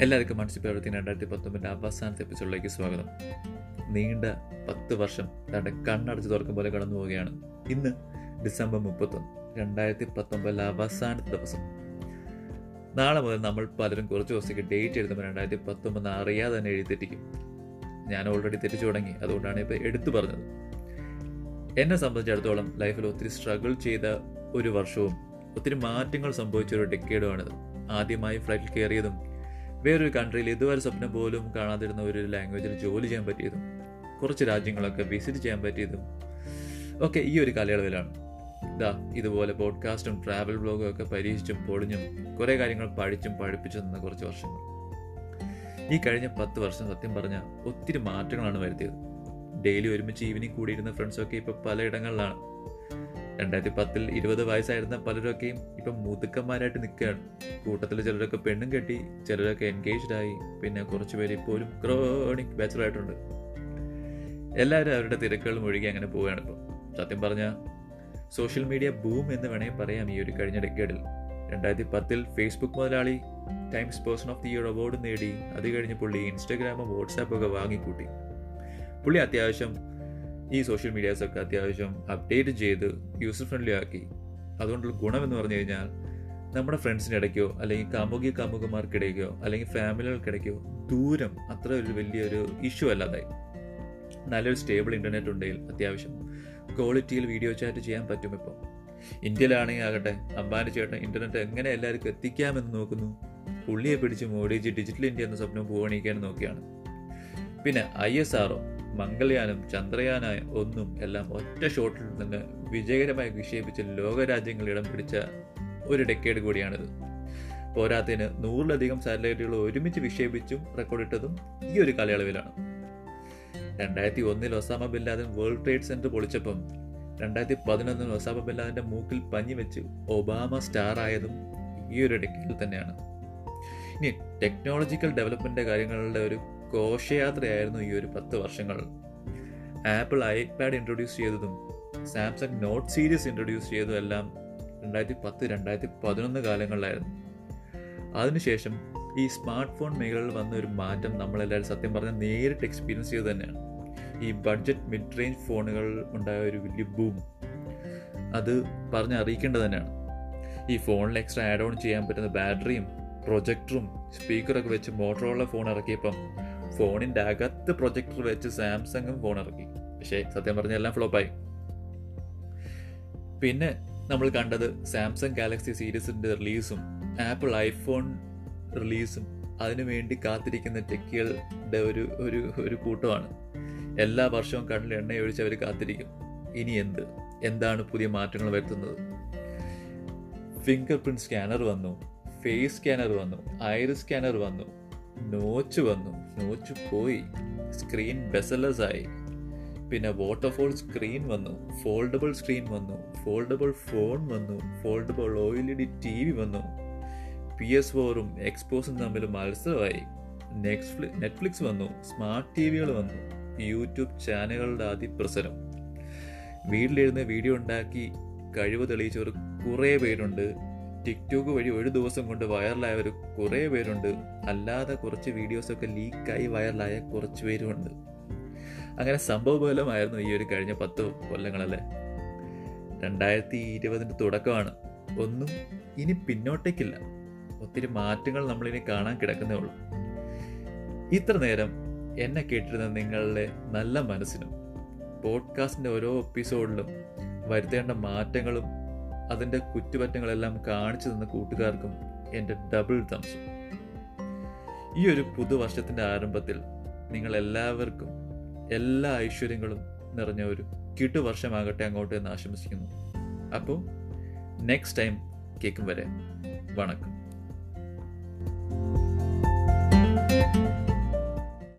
എല്ലാവർക്കും മനസ്സിൽ പ്രവർത്തിക്കുന്ന രണ്ടായിരത്തി പത്തൊമ്പതിന്റെ അവസാനത്തെ എപ്പിസോഡിലേക്ക് സ്വാഗതം. നീണ്ട പത്ത് വർഷം തന്റെ കണ്ണടച്ച് തുറക്കും പോലെ കടന്നു പോവുകയാണ്. ഇന്ന് ഡിസംബർ മുപ്പത്തൊന്ന് രണ്ടായിരത്തി പത്തൊമ്പതിലെ അവസാനത്തെ ദിവസം. നാളെ മുതൽ നമ്മൾ പലരും കുറച്ച് ദിവസത്തേക്ക് ഡേറ്റ് എഴുതുമ്പോൾ രണ്ടായിരത്തി പത്തൊമ്പത് അറിയാതെ തന്നെ എഴുതി തെറ്റിക്കും. ഞാൻ ഓൾറെഡി തെറ്റിച്ചു തുടങ്ങി അതുകൊണ്ടാണ് ഇപ്പോൾ എടുത്തു പറഞ്ഞത്. എന്നെ സംബന്ധിച്ചിടത്തോളം ലൈഫിൽ ഒത്തിരി സ്ട്രഗിൾ ചെയ്ത ഒരു വർഷവും ഒത്തിരി മാറ്റങ്ങൾ സംഭവിച്ച ഒരു ഡെക്കേഡുമാണിത് ആദ്യമായി ഫ്ലൈറ്റിൽ കയറിയതും വേറൊരു കൺട്രിയിൽ ഇതുവരെ സ്വപ്നം പോലും കാണാതിരുന്ന ഒരു ലാംഗ്വേജിൽ ജോലി ചെയ്യാൻ പറ്റിയതും കുറച്ച് രാജ്യങ്ങളൊക്കെ വിസിറ്റ് ചെയ്യാൻ പറ്റിയതും ഒക്കെ ഈ ഒരു കാലയളവിലാണ്. ഇതാ ഇതുപോലെ പോഡ്കാസ്റ്റും ട്രാവൽ ബ്ലോഗും ഒക്കെ പരീക്ഷിച്ചും പൊളിഞ്ഞും കുറേ കാര്യങ്ങൾ പഠിച്ചും പഠിപ്പിച്ചും നിന്ന കുറച്ച് വർഷങ്ങൾ. ഈ കഴിഞ്ഞ പത്ത് വർഷം സത്യം പറഞ്ഞാൽ ഒത്തിരി മാറ്റങ്ങളാണ് വരുത്തിയത്. ഡെയിലി ഒരുമിച്ച് ഈവനിങ് കൂടിയിരുന്ന ഫ്രണ്ട്സൊക്കെ ഇപ്പോൾ പലയിടങ്ങളിലാണ്. രണ്ടായിരത്തി പത്തിൽ ഇരുപത് വയസ്സായിരുന്ന പലരൊക്കെയും ഇപ്പം മുതുക്കന്മാരായിട്ട് നിൽക്കുകയാണ്. കൂട്ടത്തിൽ ചിലരൊക്കെ പെണ്ണും കെട്ടി ചിലരൊക്കെ എൻഗേജ്ഡ് ആയി പിന്നെ കുറച്ച് പേര് ഇപ്പോഴും ക്രോണിക് ബാച്ചലായിട്ടുണ്ട് എല്ലാവരും അവരുടെ തിരക്കുകളും ഒഴുകി അങ്ങനെ പോവുകയാണ് ഇപ്പോൾ സത്യം പറഞ്ഞാൽ സോഷ്യൽ മീഡിയ ബൂം എന്ന് വേണമെങ്കിൽ പറയാം ഈ ഒരു കഴിഞ്ഞ ഡെക്കേഡിൽ. രണ്ടായിരത്തി പത്തിൽ ഫേസ്ബുക്ക് മുതലാളി Time's person of the year award നേടി. അത് കഴിഞ്ഞ് പുള്ളി ഇൻസ്റ്റാഗ്രാമും വാട്സാപ്പും ഒക്കെ വാങ്ങിക്കൂട്ടി. പുള്ളി അത്യാവശ്യം ഈ സോഷ്യൽ മീഡിയാസൊക്കെ അത്യാവശ്യം അപ്ഡേറ്റ് ചെയ്ത് യൂസർ ഫ്രണ്ട്ലി ആക്കി. അതുകൊണ്ടുള്ള ഗുണം എന്ന് പറഞ്ഞു കഴിഞ്ഞാൽ നമ്മുടെ ഫ്രണ്ട്സിന്റെ ഇടയ്ക്കോ അല്ലെങ്കിൽ കാമുകി കാമുകന്മാർക്കിടയ്ക്കോ അല്ലെങ്കിൽ ഫാമിലികൾക്കിടയ്ക്കോ ദൂരം അത്ര ഒരു വലിയൊരു ഇഷ്യൂ അല്ലാതായി. നല്ലൊരു സ്റ്റേബിൾ ഇന്റർനെറ്റ് ഉണ്ടെങ്കിൽ അത്യാവശ്യം ക്വാളിറ്റിയിൽ വീഡിയോ ചാറ്റ് ചെയ്യാൻ പറ്റും ഇപ്പോൾ ഇന്ത്യയിലാണെങ്കിൽ ആകട്ടെ അംബാനി ചേട്ടൻ ഇന്റർനെറ്റ് എങ്ങനെ എല്ലാവർക്കും എത്തിക്കാമെന്ന് നോക്കുന്നു. പുള്ളിയെ പിടിച്ച് മോഡിച്ച് ഡിജിറ്റൽ ഇന്ത്യ എന്ന സ്വപ്നം പൂവണിക്കാൻ നോക്കിയാണ്. പിന്നെ ഐ എസ് മംഗൾയാനും ചന്ദ്രയാന ഒന്നും എല്ലാം ഒറ്റ ഷോട്ടിൽ നിന്ന് വിജയകരമായി വിക്ഷേപിച്ച് ലോകരാജ്യങ്ങൾ ഇടം പിടിച്ച ഒരു ഡെക്കേഡ് കൂടിയാണിത്. പോരാത്തതിന് നൂറിലധികം സാറ്റലൈറ്റുകൾ ഒരുമിച്ച് വിക്ഷേപിച്ചും റെക്കോർഡിട്ടതും ഈ ഒരു കാലയളവിലാണ്. രണ്ടായിരത്തി ഒന്നിൽ Osama bin Laden World Trade Center പൊളിച്ചപ്പം രണ്ടായിരത്തി പതിനൊന്നിൽ ഒസാമ ബിൻ ലാദന്റെ മൂക്കിൽ പഞ്ഞി വെച്ച് ഒബാമ സ്റ്റാർ ആയതും ഈ ഒരു ഡെക്കേഡിൽ തന്നെയാണ്. ഇനി ടെക്നോളജിക്കൽ ഡെവലപ്മെന്റ് കാര്യങ്ങളുടെ ഒരു ഘോഷയാത്രയായിരുന്നു ഈ ഒരു പത്ത് വർഷങ്ങൾ. ആപ്പിൾ ഐപാഡ് ഇൻട്രൊഡ്യൂസ് ചെയ്തതും സാംസങ് നോട്ട് സീരീസ് ഇൻട്രൊഡ്യൂസ് ചെയ്തതും എല്ലാം രണ്ടായിരത്തി പത്ത് രണ്ടായിരത്തി പതിനൊന്ന് കാലങ്ങളിലായിരുന്നു. അതിനുശേഷം ഈ സ്മാർട്ട് ഫോൺ മേഖലയിൽ വന്ന ഒരു മാറ്റം നമ്മളെല്ലാവരും സത്യം പറഞ്ഞാൽ നേരിട്ട് എക്സ്പീരിയൻസ് ചെയ്ത് തന്നെയാണ്. ഈ ബഡ്ജറ്റ് മിഡ് റേഞ്ച് ഫോണുകൾ ഉണ്ടായ ഒരു വലിയ ബൂം അത് പറഞ്ഞ് അറിയിക്കേണ്ടത് തന്നെയാണ്. ഈ ഫോണിൽ എക്സ്ട്രാ ആഡ് ഓൺ ചെയ്യാൻ പറ്റുന്ന ബാറ്ററിയും പ്രൊജക്ടറും സ്പീക്കറൊക്കെ വെച്ച് മോട്ടറോള ഫോൺ ഇറക്കിയപ്പം ഫോണിന്റെ അകത്ത് പ്രൊജക്ടർ വെച്ച് സാംസങ്ങും ഫോൺ ഇറക്കി. പക്ഷേ സത്യം പറഞ്ഞ എല്ലാം ഫ്ലോപ്പായി. പിന്നെ നമ്മൾ കണ്ടത് സാംസങ് ഗാലക്സി സീരീസിന്റെ റിലീസും ആപ്പിൾ ഐഫോൺ റിലീസും അതിനുവേണ്ടി കാത്തിരിക്കുന്ന ടെക്കുകളുടെ ഒരു ഒരു ഒരു കൂട്ടമാണ്. എല്ലാ വർഷവും കണ്ണിൽ എണ്ണയൊഴിച്ച് അവർ കാത്തിരിക്കും. ഇനി എന്ത്? എന്താണ് പുതിയ മാറ്റങ്ങൾ വരുത്തുന്നത്? ഫിംഗർ പ്രിന്റ് സ്കാനർ വന്നു ഫേസ് സ്കാനർ വന്നു ഐറിസ് സ്കാനർ വന്നു നോച്ച് വന്നു. നോച്ച് പോയി. സ്ക്രീൻ ബെസലസ് ആയി പിന്നെ വാട്ടർഫോൾ സ്ക്രീൻ വന്നു. ഫോൾഡബിൾ സ്ക്രീൻ വന്നു. ഫോൾഡബിൾ ഫോൺ വന്നു. Foldable O E D T V വന്നു. പി എസ് ഫോറും എക്സ്പോസും തമ്മിൽ മത്സരമായി. നെക്സ്റ്റ് നെറ്റ്ഫ്ലിക്സ് വന്നു. സ്മാർട്ട് ടി വികൾ വന്നു. യൂട്യൂബ് ചാനലുകളുടെ അതിപ്രസരം. വീട്ടിലിരുന്ന് വീഡിയോ ഉണ്ടാക്കി കഴിവ് തെളിയിച്ചവർ കുറേ പേരുണ്ട്. ടിക്ടോക്ക് വഴി ഒരു ദിവസം കൊണ്ട് വൈറലായവർ കുറേ പേരുണ്ട്. അല്ലാതെ കുറച്ച് വീഡിയോസൊക്കെ ലീക്കായി വൈറലായ കുറച്ച് പേരുമുണ്ട്. അങ്ങനെ സംഭവബലമായിരുന്നു ഈ ഒരു കഴിഞ്ഞ പത്ത് കൊല്ലങ്ങളല്ലേ? രണ്ടായിരത്തി ഇരുപതിന്റെ തുടക്കമാണ്. ഒന്നും ഇനി പിന്നോട്ടേക്കില്ല. ഒത്തിരി മാറ്റങ്ങൾ നമ്മളിനി കാണാൻ കിടക്കുന്നേ ഉള്ളൂ. ഇത്ര നേരം എന്നെ കേട്ടിരുന്ന നിങ്ങളുടെ നല്ല മനസ്സിനും പോഡ്കാസ്റ്റിന്റെ ഓരോ എപ്പിസോഡിലും വരുത്തേണ്ട മാറ്റങ്ങളും അതിന്റെ കുറ്റുപറ്റങ്ങളെല്ലാം കാണിച്ചു തന്ന കൂട്ടുകാർക്കും എന്റെ ഡബിൾ തംസും ഈ ഒരു പുതുവർഷത്തിന്റെ ആരംഭത്തിൽ നിങ്ങൾ എല്ലാവർക്കും എല്ലാ ഐശ്വര്യങ്ങളും നിറഞ്ഞ ഒരു കിട്ടുവർഷമാകട്ടെ അങ്ങോട്ട് എന്ന് ആശംസിക്കുന്നു. അപ്പോൾ നെക്സ്റ്റ് ടൈം കേൾക്കും വരെ. വണക്കം.